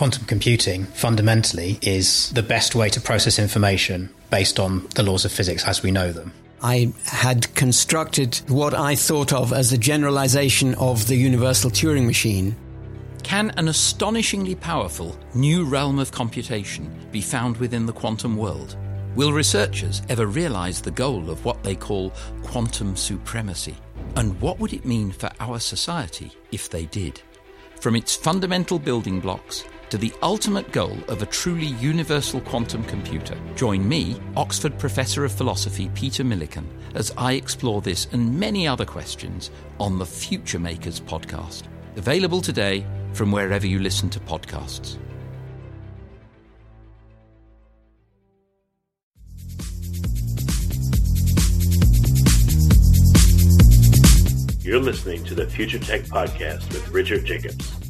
quantum computing fundamentally is the best way to process information based on the laws of physics as we know them. I had constructed what I thought of as a generalization of the universal Turing machine. Can an astonishingly powerful new realm of computation be found within the quantum world? Will researchers ever realize the goal of what they call quantum supremacy? And what would it mean for our society if they did? From its fundamental building blocks to the ultimate goal of a truly universal quantum computer. Join me, Oxford Professor of Philosophy Peter Millican, as I explore this and many other questions on the Future Makers podcast. Available today from wherever you listen to podcasts. You're listening to the Future Tech Podcast with Richard Jacobs.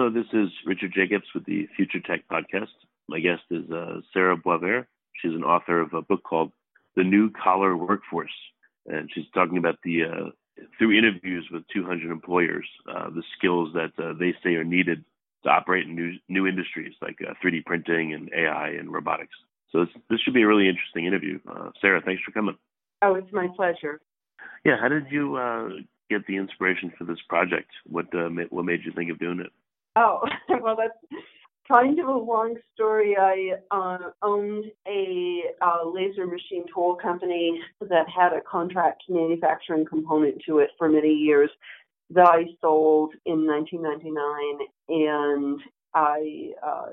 Hello, this is Richard Jacobs with the Future Tech Podcast. My guest is uh, Sarah Boisvert. She's an author of a book called The New Collar Workforce, and she's talking about the uh, through interviews with 200 employers, uh, the skills that uh, they say are needed to operate in new new industries like 3D uh, printing and AI and robotics. So this, this should be a really interesting interview. Uh, Sarah, thanks for coming. Oh, it's my pleasure. Yeah, how did you get the inspiration for this project? What what made you think of doing it? Oh, well, that's kind of a long story. I uh, owned a uh, laser machine tool company that had a contract manufacturing component to it for many years that I sold in 1999, and I uh,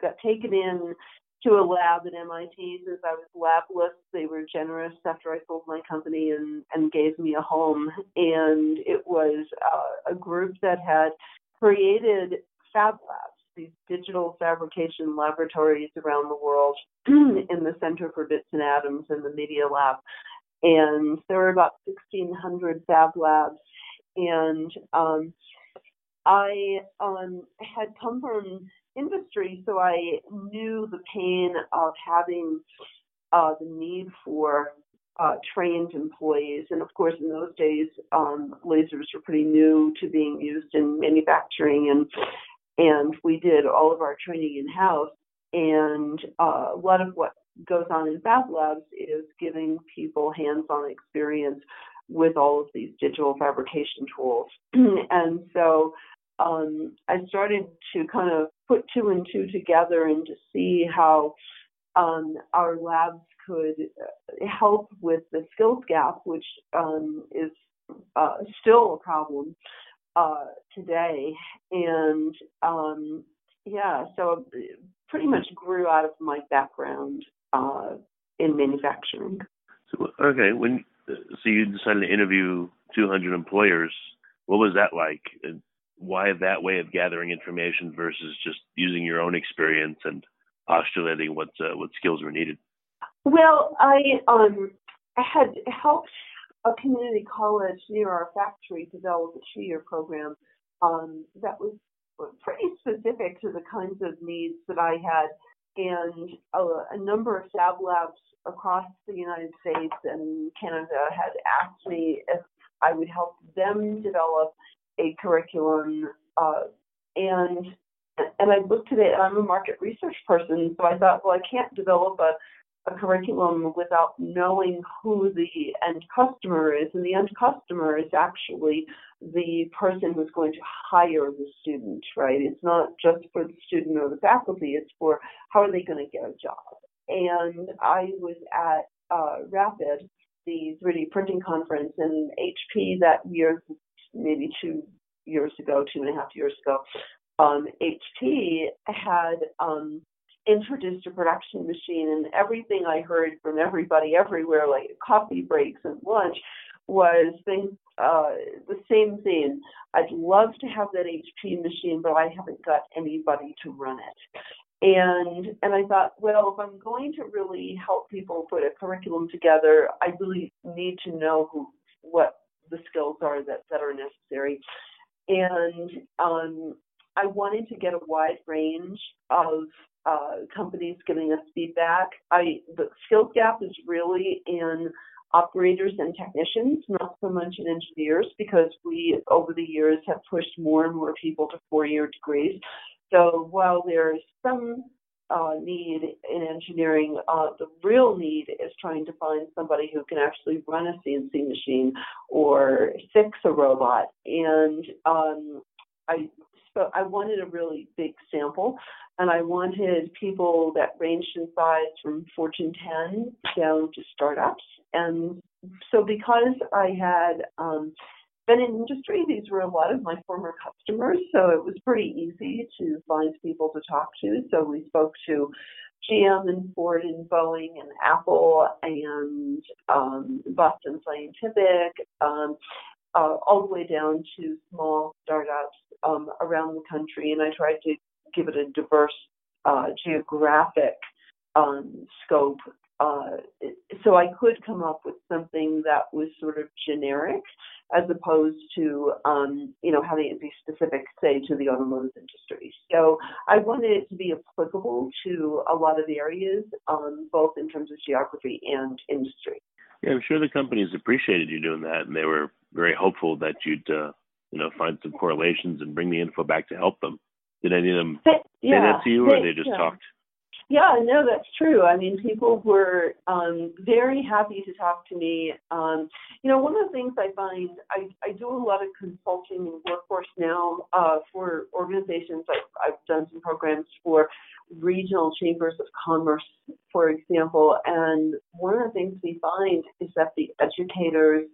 got taken in to a lab at MIT since I was labless. They were generous after I sold my company and, and gave me a home. And it was uh, a group that had created fab labs, these digital fabrication laboratories around the world in the Center for Bits and Atoms and the Media Lab. And there were about 1,600 fab labs. And um, I um, had come from industry, so I knew the pain of having uh, the need for uh, trained employees. And of course, in those days, um, lasers were pretty new to being used in manufacturing, and and we did all of our training in house. And uh, a lot of what goes on in Fab Labs is giving people hands-on experience with all of these digital fabrication tools. and so um, I started to kind of put two and two together and to see how um, our labs could uh, help with the skills gap, which um, is uh, still a problem uh, today. And um, yeah, so pretty much grew out of my background uh, in manufacturing. So, okay, when so you decided to interview 200 employers, what was that like? And why that way of gathering information versus just using your own experience and postulating what uh, what skills were needed? Well, I um I had helped a community college near our factory develop a two-year program um, that was pretty specific to the kinds of needs that I had, and a, a number of fab labs across the United States and Canada had asked me if I would help them develop a curriculum, uh, and and I looked at it. And I'm a market research person, so I thought, well, I can't develop a a curriculum without knowing who the end customer is. And the end customer is actually the person who's going to hire the student, right? It's not just for the student or the faculty, it's for how are they going to get a job. and I was at uh, Rapid, the 3D printing conference, and HP that year, maybe two years ago, two and a half years ago, um, HP had um, introduced a production machine, and everything I heard from everybody everywhere, like coffee breaks and lunch, was things, uh, the same thing. I'd love to have that HP machine, but I haven't got anybody to run it. And and I thought, well, if I'm going to really help people put a curriculum together, I really need to know who what the skills are that, that are necessary. And um, I wanted to get a wide range of uh, companies giving us feedback. I the skills gap is really in operators and technicians, not so much in engineers, because we over the years have pushed more and more people to four-year degrees. So while there's some uh, need in engineering, uh, the real need is trying to find somebody who can actually run a CNC machine or fix a robot. And um, I so I wanted a really big sample, and I wanted people that ranged in size from Fortune 10 down to startups. And so because I had um, been in industry, these were a lot of my former customers, so it was pretty easy to find people to talk to. So we spoke to GM and Ford and Boeing and Apple and um, Boston Scientific, um, uh, all the way down to small startups um, around the country. And I tried to give it a diverse uh, geographic um, scope uh, so I could come up with something that was sort of generic as opposed to, um, you know, having it be specific, say, to the automotive industry. So I wanted it to be applicable to a lot of areas, um, both in terms of geography and industry. Yeah, I'm sure the companies appreciated you doing that, and they were very hopeful that you'd, uh, you know, find some correlations and bring the info back to help them. Did any of them say yeah, that to you, or they, they just yeah. talked? Yeah, no, that's true. I mean, people were um, very happy to talk to me. Um, you know, one of the things I find, I, I do a lot of consulting in workforce now uh, for organizations. I've, I've done some programs for regional chambers of commerce, for example. And one of the things we find is that the educators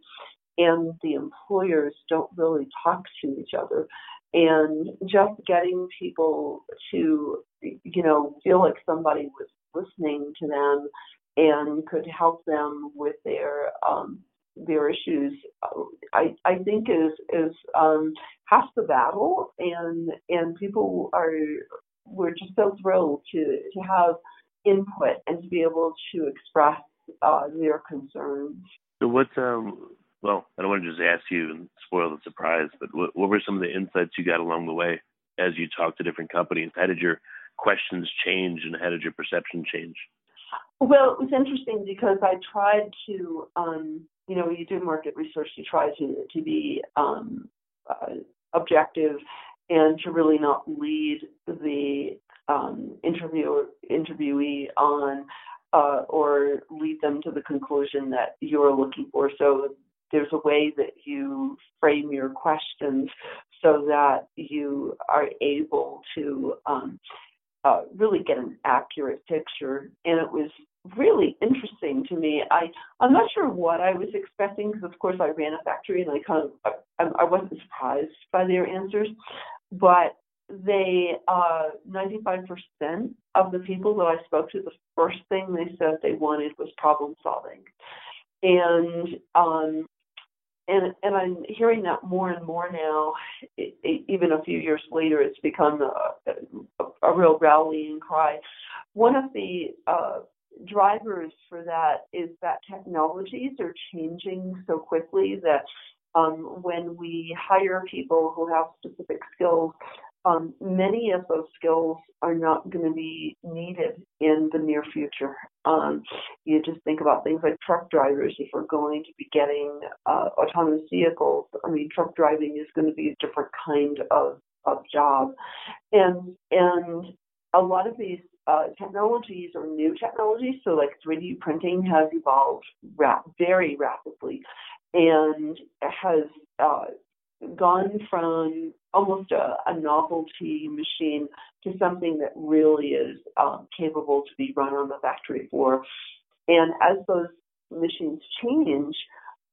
and the employers don't really talk to each other and just getting people to you know feel like somebody was listening to them and could help them with their um, their issues I, I think is is um, half the battle and and people are we're just so thrilled to to have input and to be able to express uh, their concerns. So what's um well, I don't want to just ask you and spoil the surprise, but what, what were some of the insights you got along the way as you talked to different companies? How did your questions change and how did your perception change? Well, it was interesting because I tried to, um, you know, when you do market research, you try to to be um, uh, objective and to really not lead the um, interviewer interviewee on uh, or lead them to the conclusion that you're looking for. So there's a way that you frame your questions so that you are able to um, uh, really get an accurate picture. And it was really interesting to me. I I'm not sure what I was expecting because of course I ran a factory and I kind of I, I wasn't surprised by their answers, but they uh 95% of the people that I spoke to the first thing they said they wanted was problem solving. And um and and I'm hearing that more and more now. It, it, even a few years later, it's become a, a, a real rallying cry. One of the uh, drivers for that is that technologies are changing so quickly that um, when we hire people who have specific skills, um, many of those skills are not going to be needed in the near future. Um, you just think about things like truck drivers. If we're going to be getting uh, autonomous vehicles, I mean, truck driving is going to be a different kind of, of job, and and a lot of these uh, technologies or new technologies, so like 3D printing has evolved rap- very rapidly, and has uh, gone from almost a, a, novelty machine to something that really is um, capable to be run on the factory floor. And as those machines change,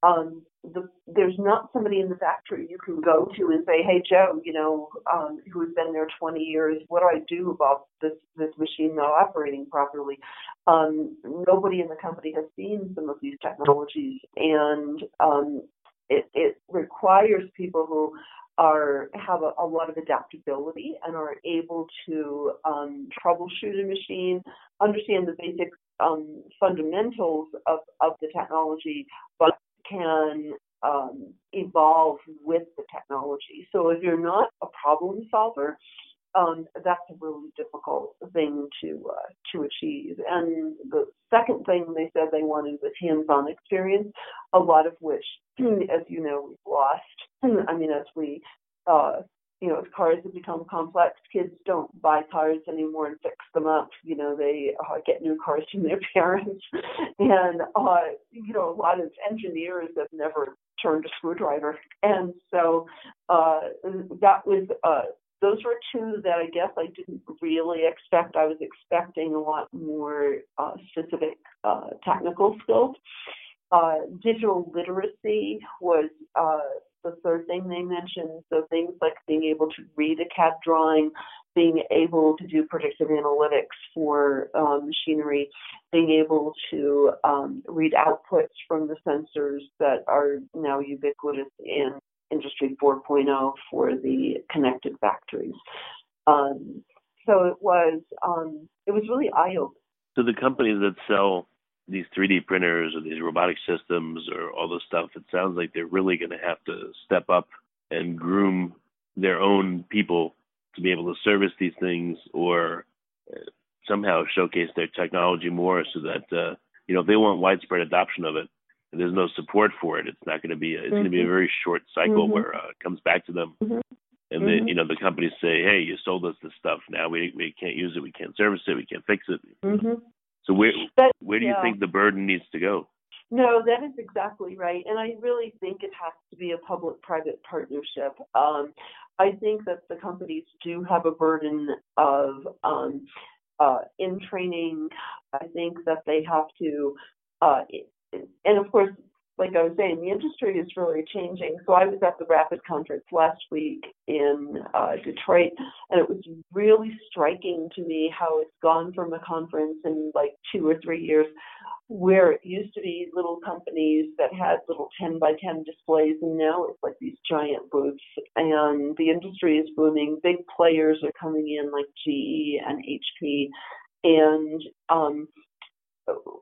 um, the, there's not somebody in the factory you can go to and say, "Hey, Joe, you know, um, who has been there 20 years, what do I do about this this machine not operating properly?" Um, nobody in the company has seen some of these technologies, and um, it, it requires people who are have a, a, lot of adaptability and are able to um, troubleshoot a machine, understand the basic um, fundamentals of, of the technology, but can um, evolve with the technology. So if you're not a problem solver, um, that's a really difficult thing to uh, to achieve. And the second thing they said they wanted was hands-on experience, a lot of which, as you know, we've lost. I mean, as we uh, you know, as cars have become complex, kids don't buy cars anymore and fix them up. You know, they uh, get new cars from their parents, and uh, you know, a lot of engineers have never turned a screwdriver, and so uh, that was. Uh, those were two that I guess I didn't really expect. I was expecting a lot more uh, specific uh, technical skills. Uh, digital literacy was uh, the third thing they mentioned. So things like being able to read a CAD drawing, being able to do predictive analytics for um, machinery, being able to um, read outputs from the sensors that are now ubiquitous in Industry 4.0 for the connected factories. Um, so it was um, it was really eye opening. So the companies that sell these 3D printers or these robotic systems or all this stuff, it sounds like they're really going to have to step up and groom their own people to be able to service these things or uh, somehow showcase their technology more so that uh, you know if they want widespread adoption of it there's no support for it it's not going to be a, it's mm-hmm. going to be a very short cycle mm-hmm. where uh, it comes back to them mm-hmm. and mm-hmm. you know the companies say hey you sold us this stuff now we we can't use it we can't service it we can't fix it mm-hmm. So where that, where do you think the burden needs to go? No, that is exactly right, and I really think it has to be a public-private partnership. Um, I think that the companies do have a burden of um, uh, in training. I think that they have to, uh, and of course, like I was saying, the industry is really changing. So I was at the Rapid conference last week in uh, Detroit, and it was really striking to me how it's gone from a conference in like two or three years where it used to be little companies that had little 10 by 10 displays, and now it's like these giant booths. And the industry is booming. Big players are coming in like GE and HP. And um,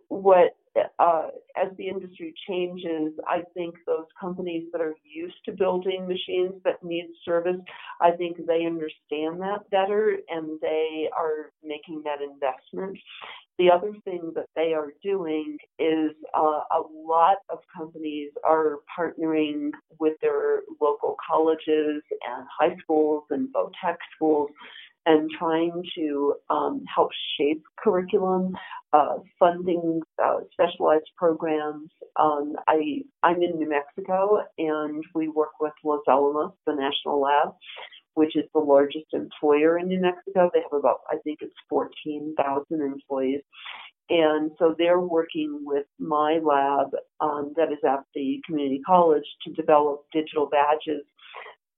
what uh, as the industry changes, I think those companies that are used to building machines that need service, I think they understand that better and they are making that investment. The other thing that they are doing is uh, a lot of companies are partnering with their local colleges and high schools and tech schools and trying to um, help shape curriculum, uh, funding uh, specialized programs. Um, I, I'm in New Mexico and we work with Los Alamos, the national lab, which is the largest employer in New Mexico. They have about, I think it's 14,000 employees. And so they're working with my lab um, that is at the community college to develop digital badges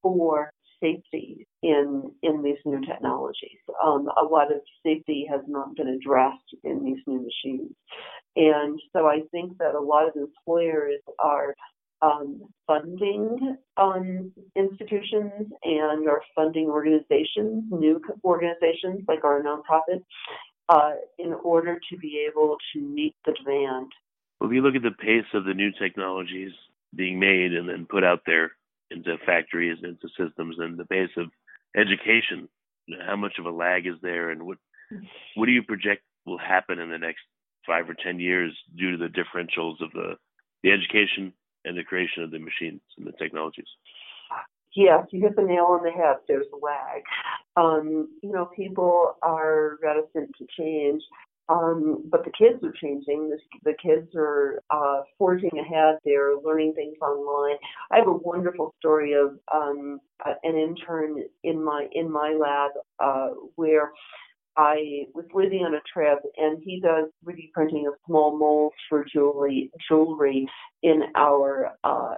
for safety in in these new technologies. Um, a lot of safety has not been addressed in these new machines, and so I think that a lot of employers are um, funding um, institutions and are funding organizations, new organizations like our nonprofit, uh, in order to be able to meet the demand. Well, if you look at the pace of the new technologies being made and then put out there, into factories, into systems, and the base of education. How much of a lag is there, and what what do you project will happen in the next five or ten years due to the differentials of the the education and the creation of the machines and the technologies? Yes, you hit the nail on the head. There's a lag. Um, you know, people are reticent to change. Um, but the kids are changing. The, the kids are uh, forging ahead. They're learning things online. I have a wonderful story of um, an intern in my in my lab uh, where I was living on a trip, and he does 3D printing of small molds for jewelry jewelry in our uh,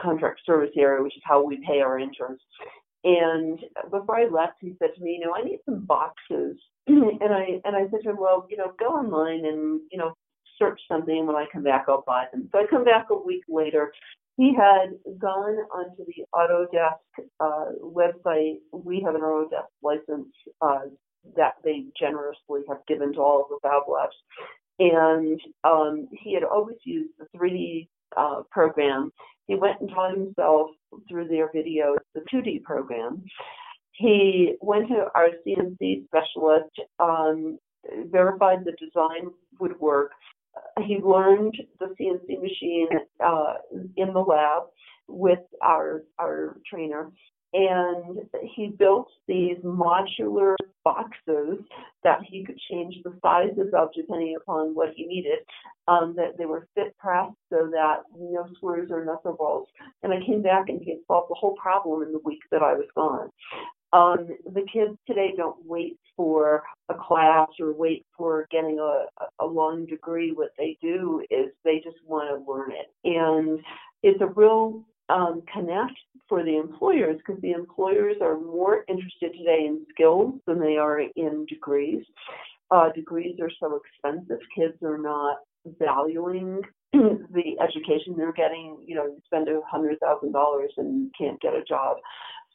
contract service area, which is how we pay our interns. And before I left, he said to me, "You know, I need some boxes." and I and I said to him, "Well, you know, go online and you know search something, and when I come back, I'll buy them." So I come back a week later. He had gone onto the Autodesk uh, website. We have an Autodesk license uh, that they generously have given to all of the Fab Labs, and um, he had always used the 3D uh, program. He went and taught himself through their videos the 2D program. He went to our CNC specialist, um, verified the design would work. He learned the CNC machine uh, in the lab with our our trainer, and he built these modular boxes that he could change the sizes of depending upon what he needed. Um, that they were fit pressed so that no screws or knuckle bolts. And I came back and he had solved the whole problem in the week that I was gone. Um, the kids today don't wait for a class or wait for getting a, a long degree. What they do is they just want to learn it. And it's a real um, connect for the employers because the employers are more interested today in skills than they are in degrees. Uh, degrees are so expensive, kids are not valuing the education they're getting. You know, you spend a hundred thousand dollars and you can't get a job.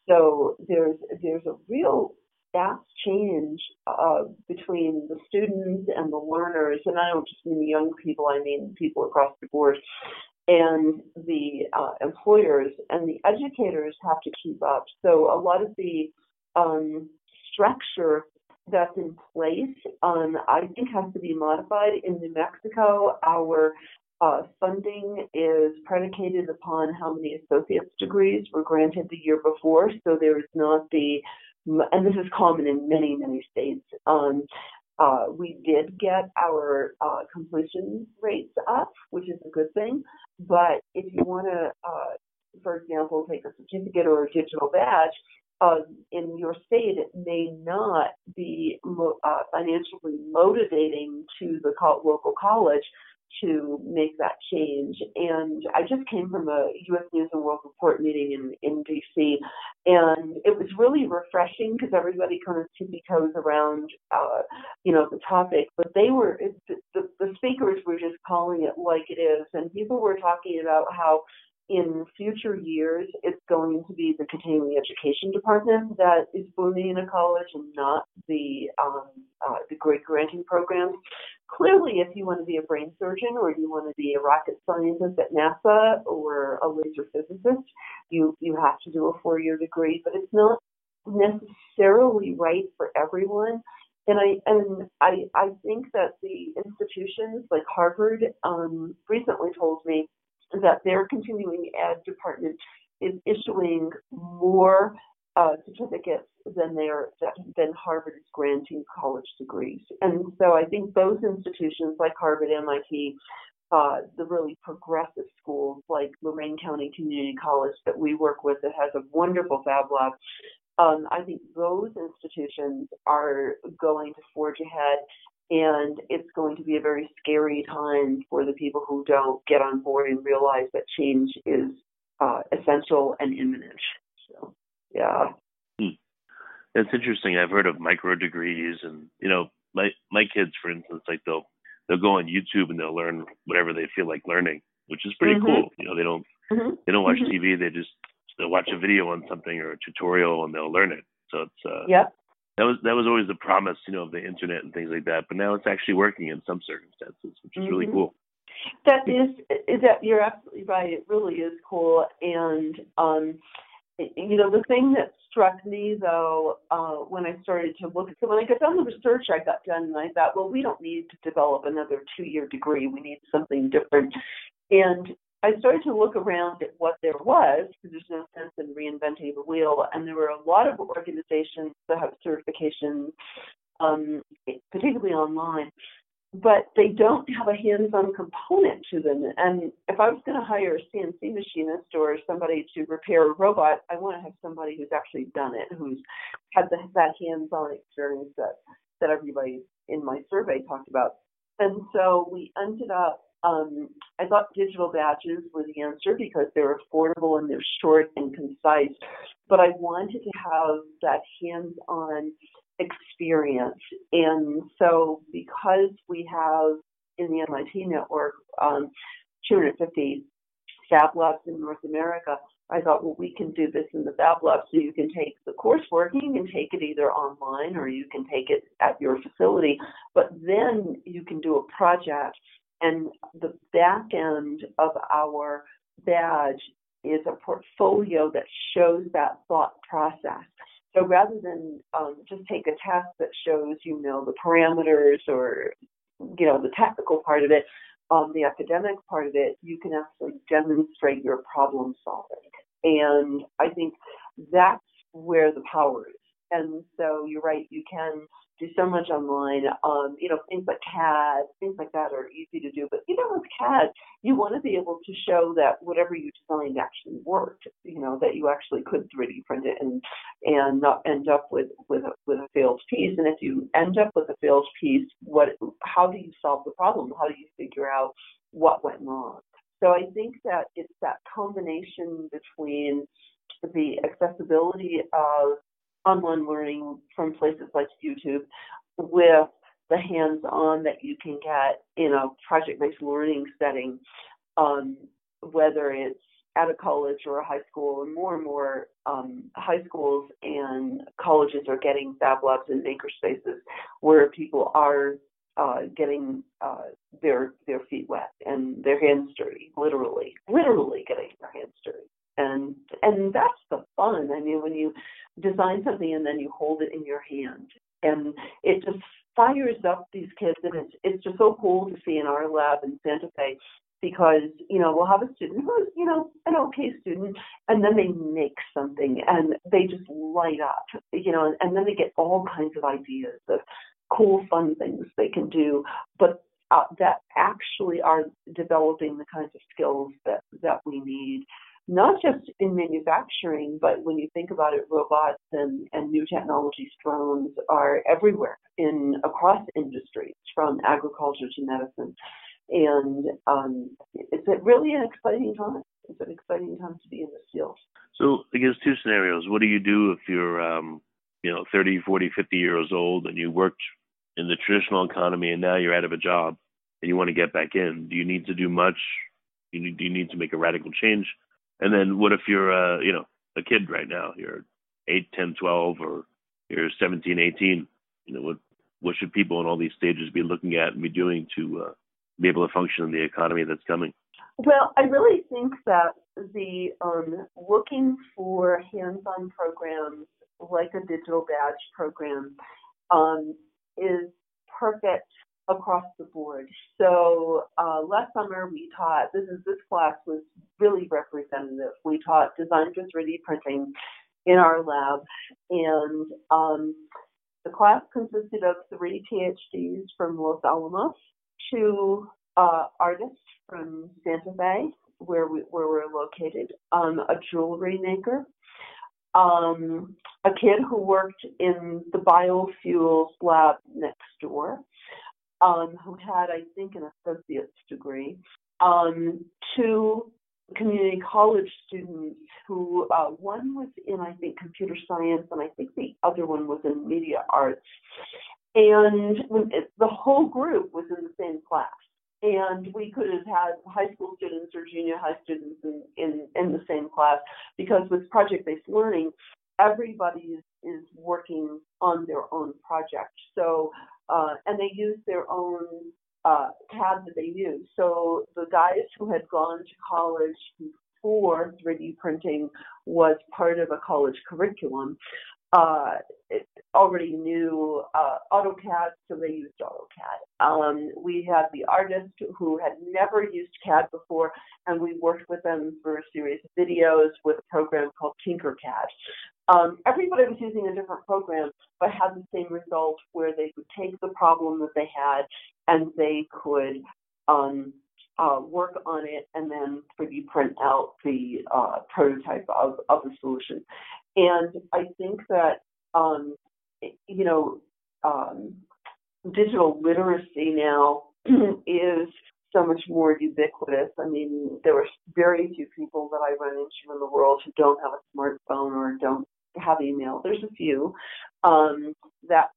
So there's there's a real fast change uh, between the students and the learners, and I don't just mean young people, I mean people across the board and the uh, employers and the educators have to keep up. So a lot of the um, structure that's in place, um, I think, has to be modified. In New Mexico, our uh, funding is predicated upon how many associate's degrees were granted the year before, so there is not the, and this is common in many, many states. Um, uh, we did get our uh, completion rates up, which is a good thing. But if you want to, uh, for example, take a certificate or a digital badge, uh, in your state, it may not be uh, financially motivating to the co- local college to make that change. And I just came from a U.S. News and World Report meeting in, in D.C., and it was really refreshing because everybody kind of tippy toes around, uh, you know, the topic. But they were, it, the, the speakers were just calling it like it is, and people were talking about how in future years, it's going to be the continuing education department that is booming in a college and not the um, uh, degree granting programs. Clearly, if you want to be a brain surgeon or you want to be a rocket scientist at NASA or a laser physicist, you you have to do a four-year degree, but it's not necessarily right for everyone. And I and I I think that the institutions like Harvard um, recently told me that their continuing ed department is issuing more uh, certificates than their than Harvard is granting college degrees. And so I think those institutions like Harvard, MIT, uh, the really progressive schools like Lorain County Community College that we work with that has a wonderful Fab Lab. Um, I think those institutions are going to forge ahead and it's going to be a very scary time for the people who don't get on board and realize that change is uh, essential and imminent. So, yeah. Hmm. That's interesting. I've heard of micro degrees, and you know, my my kids, for instance, like they'll they'll go on YouTube and they'll learn whatever they feel like learning, which is pretty mm-hmm. cool. You know, they don't mm-hmm. they don't watch mm-hmm. TV. They just they'll watch a video on something or a tutorial and they'll learn it. So it's uh, yeah that was that was always the promise, you know, of the internet and things like that. But now it's actually working in some circumstances, which is mm-hmm. really cool. That is, is that you're absolutely right. It really is cool. And um, you know, the thing that struck me though, uh, when I started to look, so when I got done the research I got done, and I thought, well, we don't need to develop another two-year degree. We need something different. And I started to look around at what there was because there's no sense in reinventing the wheel, and there were a lot of organizations that have certifications, um, particularly online, but they don't have a hands-on component to them. And if I was going to hire a CNC machinist or somebody to repair a robot, I want to have somebody who's actually done it, who's had the, that hands-on experience that that everybody in my survey talked about. And so we ended up. Um, I thought digital badges were the answer because they're affordable and they're short and concise. But I wanted to have that hands-on experience. And so, because we have in the MIT network um, 250 Fab Labs in North America, I thought, well, we can do this in the Fab Lab. So you can take the coursework, you can take it either online or you can take it at your facility, but then you can do a project. And the back end of our badge is a portfolio that shows that thought process. So rather than um, just take a test that shows, you know, the parameters or, you know, the technical part of it, um, the academic part of it, you can actually demonstrate your problem solving. And I think that's where the power is. And so you're right, you can do so much online. Um, you know, things like CAD, things like that are easy to do. But even with CAD, you want to be able to show that whatever you designed actually worked. You know, that you actually could 3D print it and and not end up with with a, with a failed piece. And if you end up with a failed piece, what? How do you solve the problem? How do you figure out what went wrong? So I think that it's that combination between the accessibility of online learning from places like YouTube with the hands-on that you can get in a project-based learning setting, um, whether it's at a college or a high school, and more and more um, high schools and colleges are getting fab labs and maker spaces where people are uh, getting uh, their their feet wet and their hands dirty, literally, literally getting their hands dirty and and that's the fun. I mean, when you design something and then you hold it in your hand, and it just fires up these kids, and it's it's just so cool to see in our lab in Santa Fe because you know we'll have a student who's you know an okay student and then they make something and they just light up you know and, then they get all kinds of ideas of cool fun things they can do but uh, that actually are developing the kinds of skills that that we need not just in manufacturing, but when you think about it, robots and, and new technologies, drones are everywhere in across industries, from agriculture to medicine. And um, it's really an exciting time. It's an exciting time to be in this field. So I guess two scenarios. What do you do if you're, um, you know, 30, 40, 50 years old and you worked in the traditional economy and now you're out of a job and you want to get back in? Do you need to do much? Do you need to make a radical change? And then what if you're, uh, you know, a kid right now? You're 8, 10, 12, or you're 17, 18. You know, what what should people in all these stages be looking at and be doing to uh, be able to function in the economy that's coming? Well, I really think that the um, looking for hands-on programs like a digital badge program um, is perfect across the board. So uh, last summer we taught this is this class was really representative. We taught design for 3D printing in our lab, and um, the class consisted of three PhDs from Los Alamos, two uh, artists from Santa Fe, where we where we're located, um, a jewelry maker, um, a kid who worked in the biofuels lab next door, um, who had, I think, an associate's degree, um, two community college students who uh, one was in, I think, computer science, and I think the other one was in media arts. And it, the whole group was in the same class. And we could have had high school students or junior high students in, in, in the same class because with project based learning, everybody is, is working on their own project. So uh, and they use their own uh, CAD that they use. So the guys who had gone to college before 3D printing was part of a college curriculum uh, already knew uh, AutoCAD, so they used AutoCAD. Um, we had the artist who had never used CAD before, and we worked with them for a series of videos with a program called Tinkercad. Um, everybody was using a different program, but had the same result where they would take the problem that they had and they could um, uh, work on it and then 3D print out the uh, prototype of, of the solution. And I think that, um, you know, um, digital literacy now is so much more ubiquitous. I mean, there are very few people that I run into in the world who don't have a smartphone or don't have email. There's a few um, that,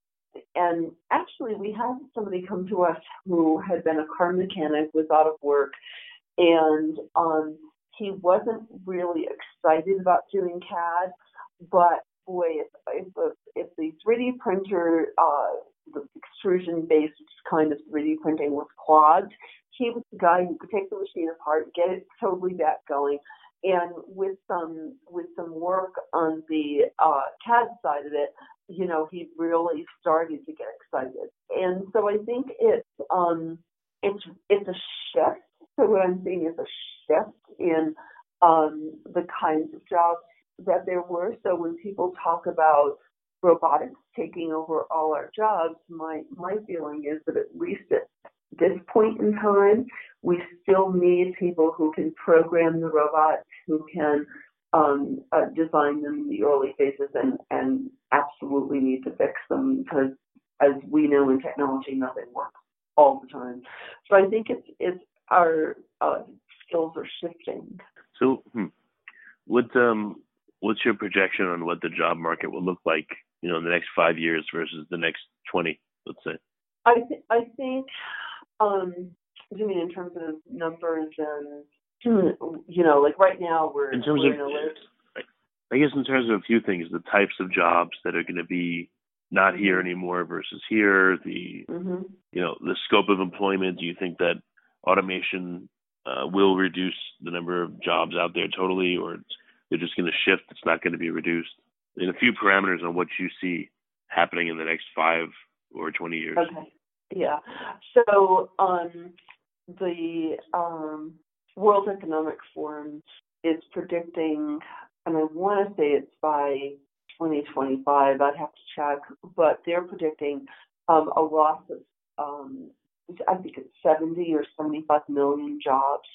and actually, we had somebody come to us who had been a car mechanic, was out of work, and um, he wasn't really excited about doing CAD, but boy, if, if, the, if the 3D printer, uh, the extrusion based kind of 3D printing was clogged, he was the guy who could take the machine apart, get it totally back going, and with some with some work on the uh, CAD side of it, you know, he really started to get excited. And so I think it's um, it's it's a shift. So what I'm seeing is a shift in um, the kinds of jobs that there were. So when people talk about robotics taking over all our jobs, my my feeling is that at least at this point in time, we still need people who can program the robots, who can um, uh, design them in the early phases, and, and absolutely need to fix them because, as we know in technology, nothing works all the time. So I think it's it's our uh, skills are shifting. So, hmm, what um, what's your projection on what the job market will look like, you know, in the next five years versus the next twenty, let's say? I th- I think um, do you mean in terms of numbers and you know, like right now we're in terms we're of. In I guess in terms of a few things, the types of jobs that are going to be not here anymore versus here, the mm-hmm. you know the scope of employment. Do you think that automation uh, will reduce the number of jobs out there totally, or they're just going to shift? It's not going to be reduced. In a few parameters on what you see happening in the next five or twenty years. Okay. Yeah. So um, the um, World Economic Forum is predicting, and I want to say it's by 2025. I'd have to check, but they're predicting um, a loss of, um, I think it's 70 or 75 million jobs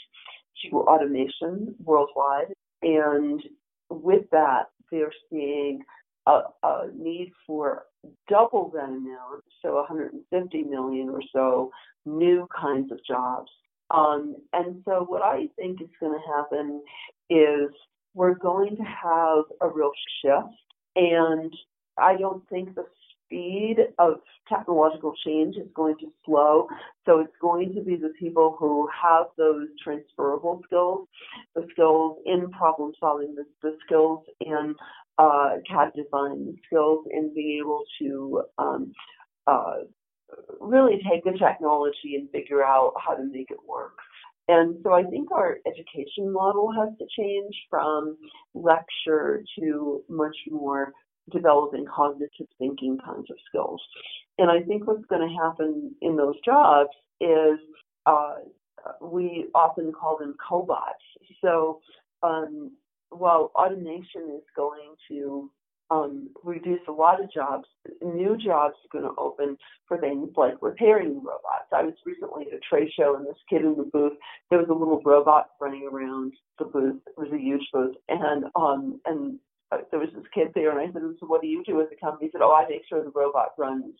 to automation worldwide, and with that, they're seeing a, a need for double that amount, so 150 million or so new kinds of jobs. Um, and so what I think is going to happen is we're going to have a real shift, and I don't think the speed of technological change is going to slow. So it's going to be the people who have those transferable skills, the skills in problem solving, the, the skills in uh, CAD design skills in being able to um, uh, really take the technology and figure out how to make it work. And so I think our education model has to change from lecture to much more developing cognitive thinking kinds of skills. And I think what's going to happen in those jobs is uh, we often call them cobots. So um, while automation is going to um, reduce a lot of jobs, new jobs are going to open for things like repairing robots. I was recently at a trade show, and this kid in the booth, there was a little robot running around the booth. It was a huge booth, and um, and uh, there was this kid there, and I said, "So what do you do as a company?" He said, "Oh, I make sure the robot runs."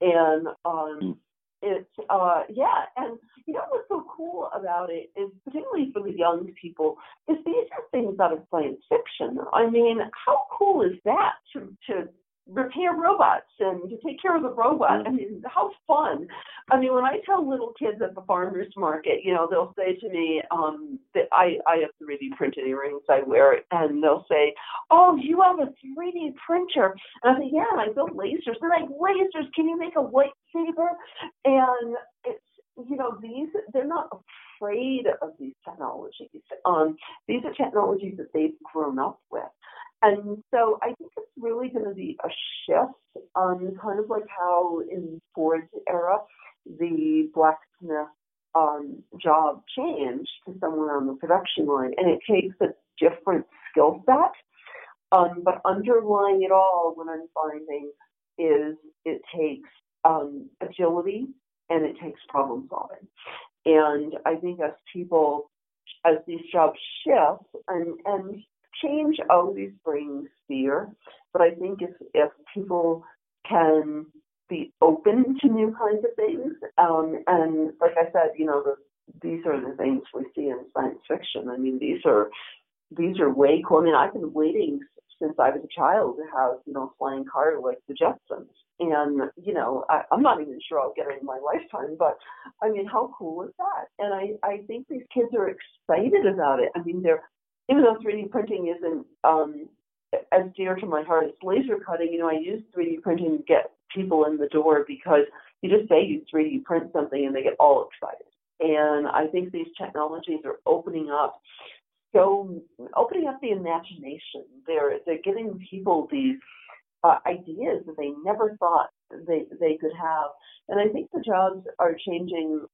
And um, hmm it's uh yeah and you know what's so cool about it is particularly for the young people is these are things out of science fiction. I mean how cool is that to to repair robots and to take care of the robot. I mean, how fun. I mean, when I tell little kids at the farmer's market, you know, they'll say to me, um, that I, I have 3D printed earrings, I wear it, and they'll say, Oh, you have a 3D printer. And I say, Yeah, and I build lasers. They're like, Lasers, can you make a lightsaber? And it's, you know, these, they're not afraid of these technologies. Um, these are technologies that they've grown up with. And so I think it's really going to be a shift on kind of like how in Ford's era, the blacksmith um, job changed to someone on the production line. And it takes a different skill set. Um, but underlying it all, what I'm finding is it takes um, agility and it takes problem solving. And I think as people, as these jobs shift and, and change always brings fear, but I think if, if people can be open to new kinds of things, um, and like I said, you know, the, these are the things we see in science fiction. I mean, these are these are way cool. I mean, I've been waiting since I was a child to have, you know, flying car like the Jetsons. And, you know, I, I'm not even sure I'll get it in my lifetime, but I mean, how cool is that? And I, I think these kids are excited about it. I mean, they're, even though 3D printing isn't um, as dear to my heart as laser cutting, you know, I use 3D printing to get people in the door because you just say you 3D print something and they get all excited. And I think these technologies are opening up so opening up the imagination. They're they're giving people these uh, ideas that they never thought they they could have. And I think the jobs are changing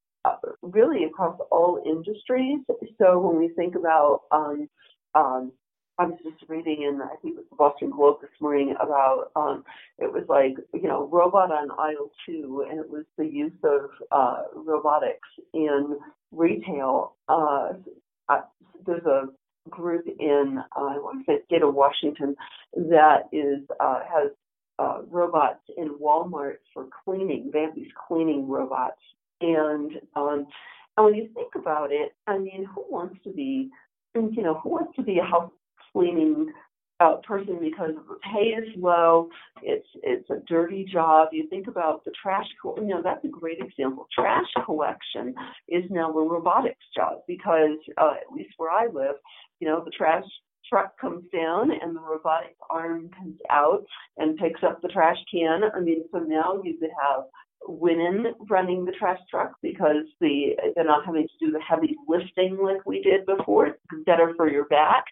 really across all industries. So when we think about um, um, I was just reading in I think it was the Boston Globe this morning about um, it was like you know robot on aisle two, and it was the use of uh, robotics in retail. Uh, uh, there's a group in uh, I want to say state of Washington that is uh, has uh, robots in Walmart for cleaning. They have these cleaning robots, and um, and when you think about it, I mean, who wants to be, you know, who wants to be a house cleaning uh, person because the pay is low. It's it's a dirty job. You think about the trash. Co- you know that's a great example. Trash collection is now a robotics job because uh, at least where I live, you know the trash truck comes down and the robotic arm comes out and picks up the trash can. I mean, so now you could have women running the trash truck because the they're not having to do the heavy lifting like we did before. It's better for your back.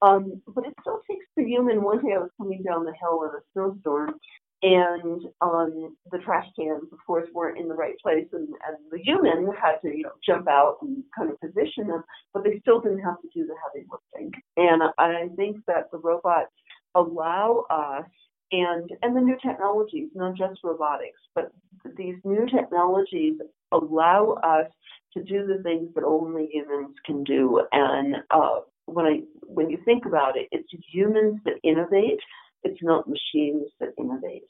Um, but it still takes the human. One day I was coming down the hill in a snowstorm, and um, the trash cans, of course, weren't in the right place, and, and the human had to, you know, jump out and kind of position them, but they still didn't have to do the heavy lifting. And I think that the robots allow us and and the new technologies, not just robotics, but these new technologies allow us to do the things that only humans can do. And uh, when I when you think about it, it's humans that innovate. It's not machines that innovate.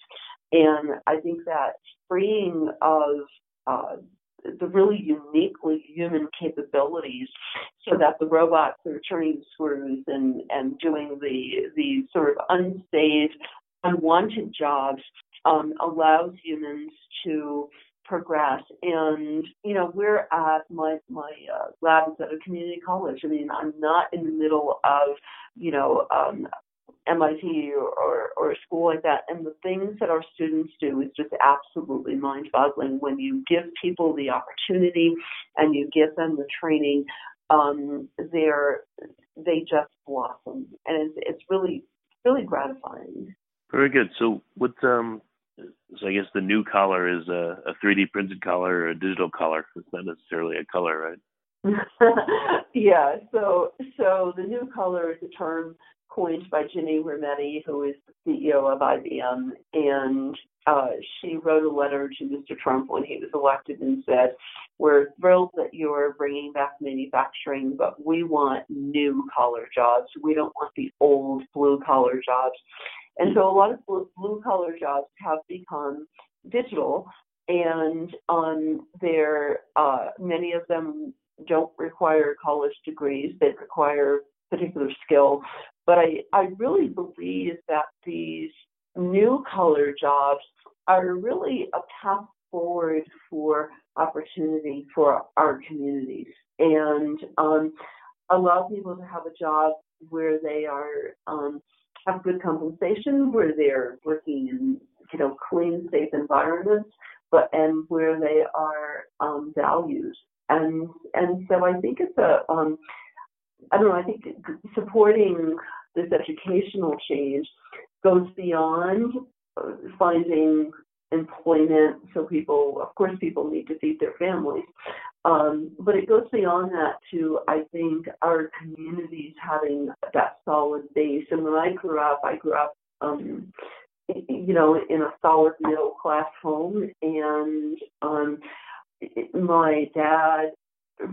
And I think that freeing of uh, the really uniquely human capabilities so that the robots are turning screws and, and doing the, the sort of unsafe, unwanted jobs um, allows humans to progress. And you know, we're at my my uh, lab is at a community college. I mean, I'm not in the middle of you know um, MIT or, or, a school like that. And the things that our students do is just absolutely mind boggling when you give people the opportunity and you give them the training. Um, they're, they just blossom. And it's, it's really, really gratifying. Very good. So, what um, so I guess the new collar is a, a 3D printed collar or a digital collar. It's not necessarily a color, right? yeah. So so the new collar is a term coined by Ginni Rometty, who is the CEO of IBM, and uh, she wrote a letter to Mr. Trump when he was elected and said, "We're thrilled that you're bringing back manufacturing, but we want new collar jobs. We don't want the old blue collar jobs." And so a lot of blue collar jobs have become digital, and their uh, many of them don't require college degrees. They require particular skill. But I, I really believe that these new collar jobs are really a path forward for opportunity for our communities and um, allow people to have a job where they are um, have good compensation, where they're working in you know clean, safe environments, but and where they are um, valued. And and so I think it's a um, I don't know. I think supporting this educational change goes beyond uh, finding employment. So people, of course, people need to feed their families, um, but it goes beyond that to I think our communities having that solid base. And when I grew up, I grew up. Um, you know, in a solid middle class home, and um, my dad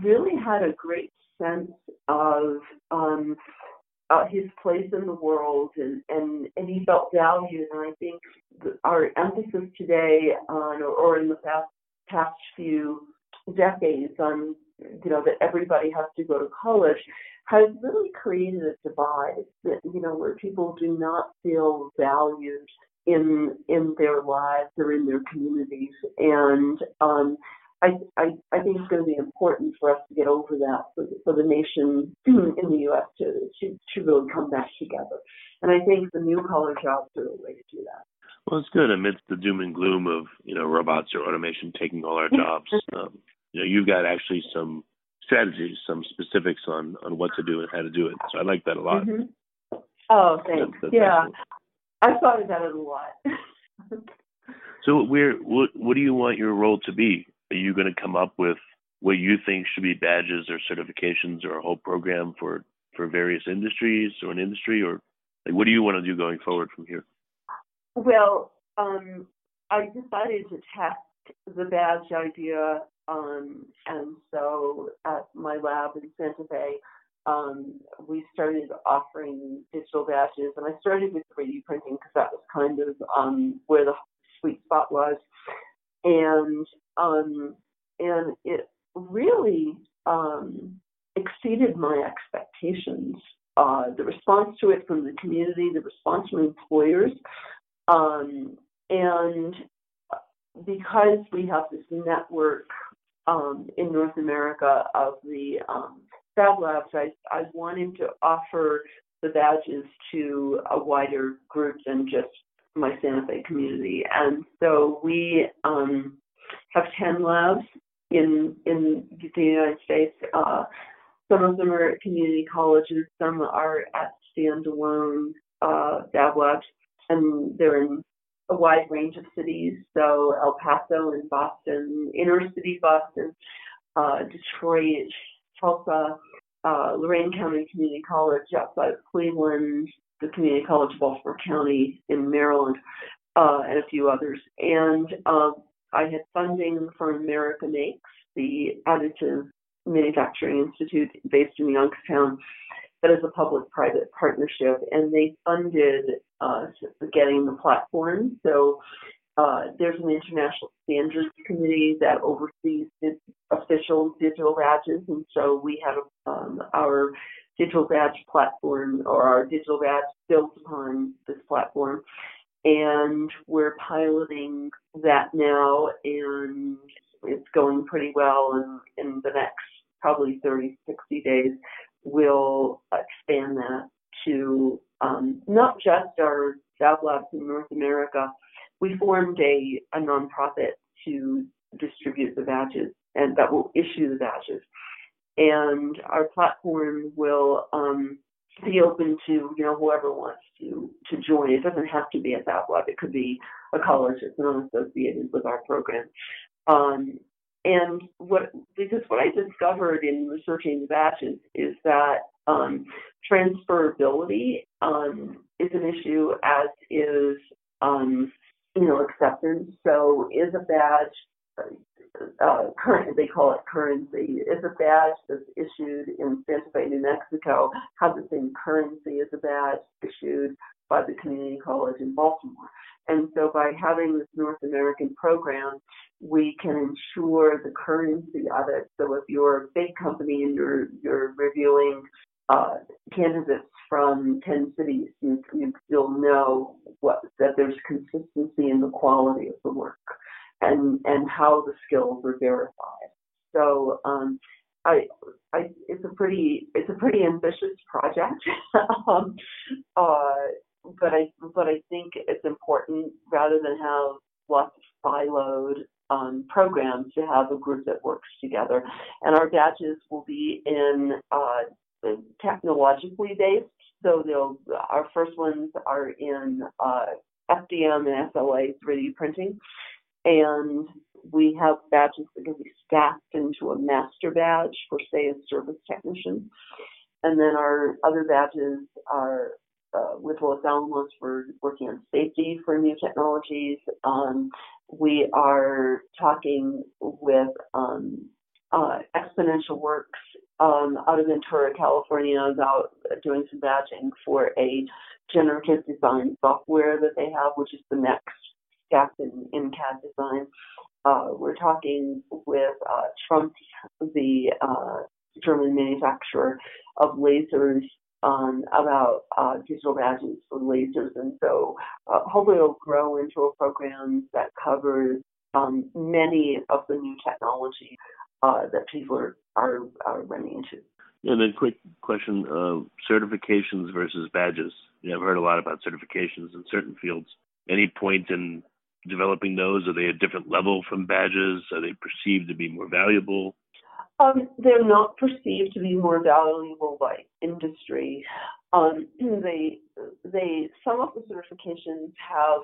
really had a great sense of um, uh, his place in the world, and, and, and he felt valued. And I think our emphasis today on, or, or in the past past few decades, on you know that everybody has to go to college, has really created a divide that you know where people do not feel valued in in their lives or in their communities, and um, I, I, I think it's going to be important for us to get over that for the, for the nation in the U.S. To, to to really come back together. And I think the new collar jobs are a way to do that. Well, it's good amidst the doom and gloom of you know robots or automation taking all our jobs. um, you know, you've got actually some strategies, some specifics on on what to do and how to do it. So I like that a lot. Mm-hmm. Oh, thanks. That's, that's yeah, excellent. I thought about it a lot. so, where what what do you want your role to be? Are you going to come up with what you think should be badges or certifications or a whole program for for various industries or an industry or like what do you want to do going forward from here? Well, um, I decided to test the badge idea, um, and so at my lab in Santa Fe, um, we started offering digital badges, and I started with 3D printing because that was kind of um, where the sweet spot was and um, and it really um, exceeded my expectations. Uh, the response to it from the community, the response from employers, um, and because we have this network um, in North America of the um, Fab Labs, I, I wanted to offer the badges to a wider group than just my Santa Fe community. And so we um, have 10 labs in in the United States. Uh, some of them are at community colleges, some are at standalone uh, Labs, and they're in a wide range of cities. So El Paso and Boston, inner city Boston, uh, Detroit, Tulsa, uh, Lorain County Community College outside of Cleveland, the Community College of Baltimore County in Maryland, uh, and a few others. And um, I had funding from America Makes, the additive manufacturing institute based in Youngstown, that is a public-private partnership, and they funded uh, getting the platform. So uh, there's an international standards committee that oversees official digital badges, and so we have um, our digital badge platform or our digital badge built upon this platform. And we're piloting that now, and it's going pretty well. And in the next probably 30, 60 days, we'll expand that to um, not just our Fab Labs in North America. We formed a, a nonprofit to distribute the badges and that will issue the badges and our platform will um, be open to you know whoever wants to to join. It doesn't have to be a Fab It could be a college that's not associated with our program. Um, and what because what I discovered in researching the badges is that um, transferability um, is an issue, as is um, you know acceptance. So is a badge uh, they call it currency. It's a badge that's issued in Santa Fe, New Mexico, has the same currency as a badge issued by the community college in Baltimore. And so by having this North American program, we can ensure the currency of it. So if you're a big company and you're you're reviewing uh, candidates from 10 cities, you, still know what that there's consistency in the quality of the work and and how the skills were verified. So um, I, I, it's a pretty it's a pretty ambitious project, um, uh, but I but I think it's important rather than have lots of siloed um, programs to have a group that works together. And our badges will be in uh, technologically based. So they'll our first ones are in uh, FDM and SLA 3D printing and we have badges that can be stacked into a master badge for, say, a service technician. And then our other badges are uh, with Los Alamos for working on safety for new technologies, um, we are talking with um, uh, Exponential Works um, out of Ventura, California, about doing some badging for a generative design software that they have, which is the next step in, in CAD design. Uh, we're talking with uh, Trumpf, the uh, German manufacturer of lasers, um, about uh, digital badges for lasers. And so uh, hopefully it'll grow into a program that covers um, many of the new technology uh, that people are, are, are running into. And then, quick question: certifications versus badges. You know, I've heard a lot about certifications in certain fields. Any point in developing those? Are they a different level from badges? Are they perceived to be more valuable? Um, they're not perceived to be more valuable by industry. Um, they, they, some of the certifications have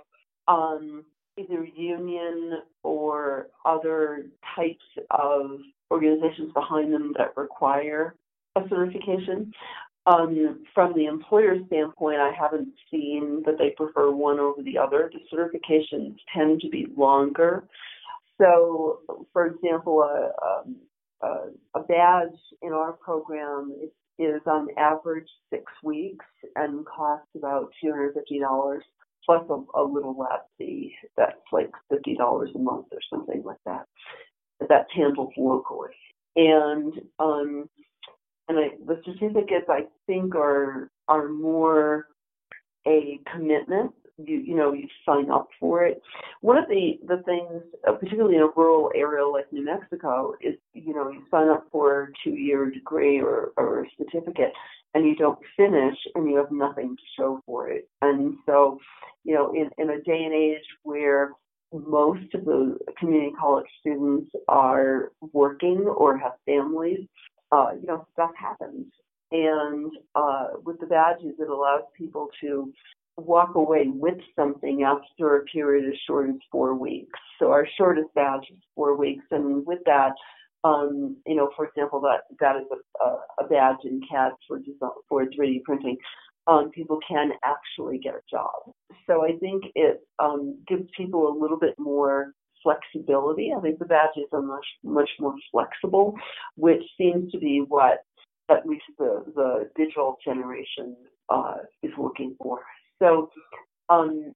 um, either union or other types of organizations behind them that require a certification. Um, from the employer standpoint, I haven't seen that they prefer one over the other. The certifications tend to be longer. So, for example, a, a, a badge in our program is, is on average six weeks and costs about $250 plus a, a little lab fee. That's like $50 a month or something like that. That's handled locally. And um, and I, the certificates I think are are more a commitment. You you know you sign up for it. One of the the things, uh, particularly in a rural area like New Mexico, is you know you sign up for a two year degree or or a certificate, and you don't finish, and you have nothing to show for it. And so, you know, in in a day and age where most of the community college students are working or have families, uh, you know, stuff happens. And uh, with the badges, it allows people to walk away with something after a period as short as four weeks. So our shortest badge is four weeks, and with that, um, you know, for example, that that is a, a badge in CAD for design, for 3D printing. Um, people can actually get a job. So I think it um, gives people a little bit more flexibility. I think the badges are much much more flexible, which seems to be what at least the the digital generation uh, is looking for. So um,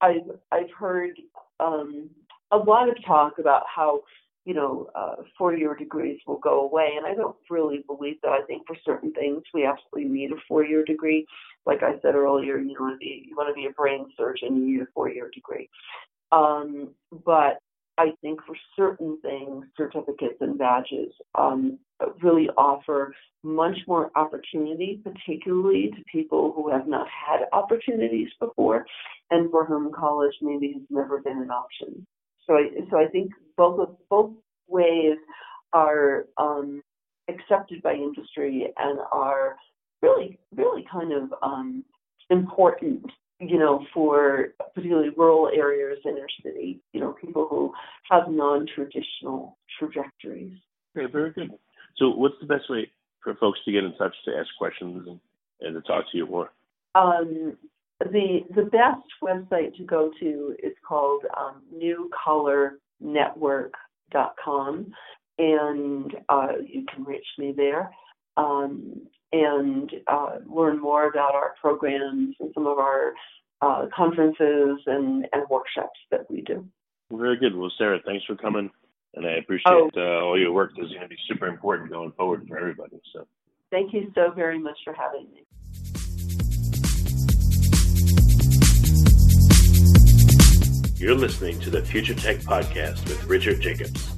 I've I've heard um, a lot of talk about how you know uh, four-year degrees will go away, and I don't really believe that. I think for certain things we absolutely need a four-year degree. Like I said earlier, you want to be you want to be a brain surgeon, you need a four-year degree. Um, but I think for certain things, certificates and badges um, really offer much more opportunity, particularly to people who have not had opportunities before and for whom college maybe has never been an option. So I, so I think both of, both ways are um, accepted by industry and are really really kind of um, important you know, for particularly rural areas, inner city, you know, people who have non-traditional trajectories. Okay, very good. So, what's the best way for folks to get in touch to ask questions and, and to talk to you more? Um, the the best website to go to is called um, newcollarnetwork.com, and uh, you can reach me there. Um, and uh, learn more about our programs and some of our uh, conferences and, and workshops that we do. Very good. Well, Sarah, thanks for coming, and I appreciate oh. uh, all your work. This is going to be super important going forward for everybody. So, thank you so very much for having me. You're listening to the Future Tech Podcast with Richard Jacobs.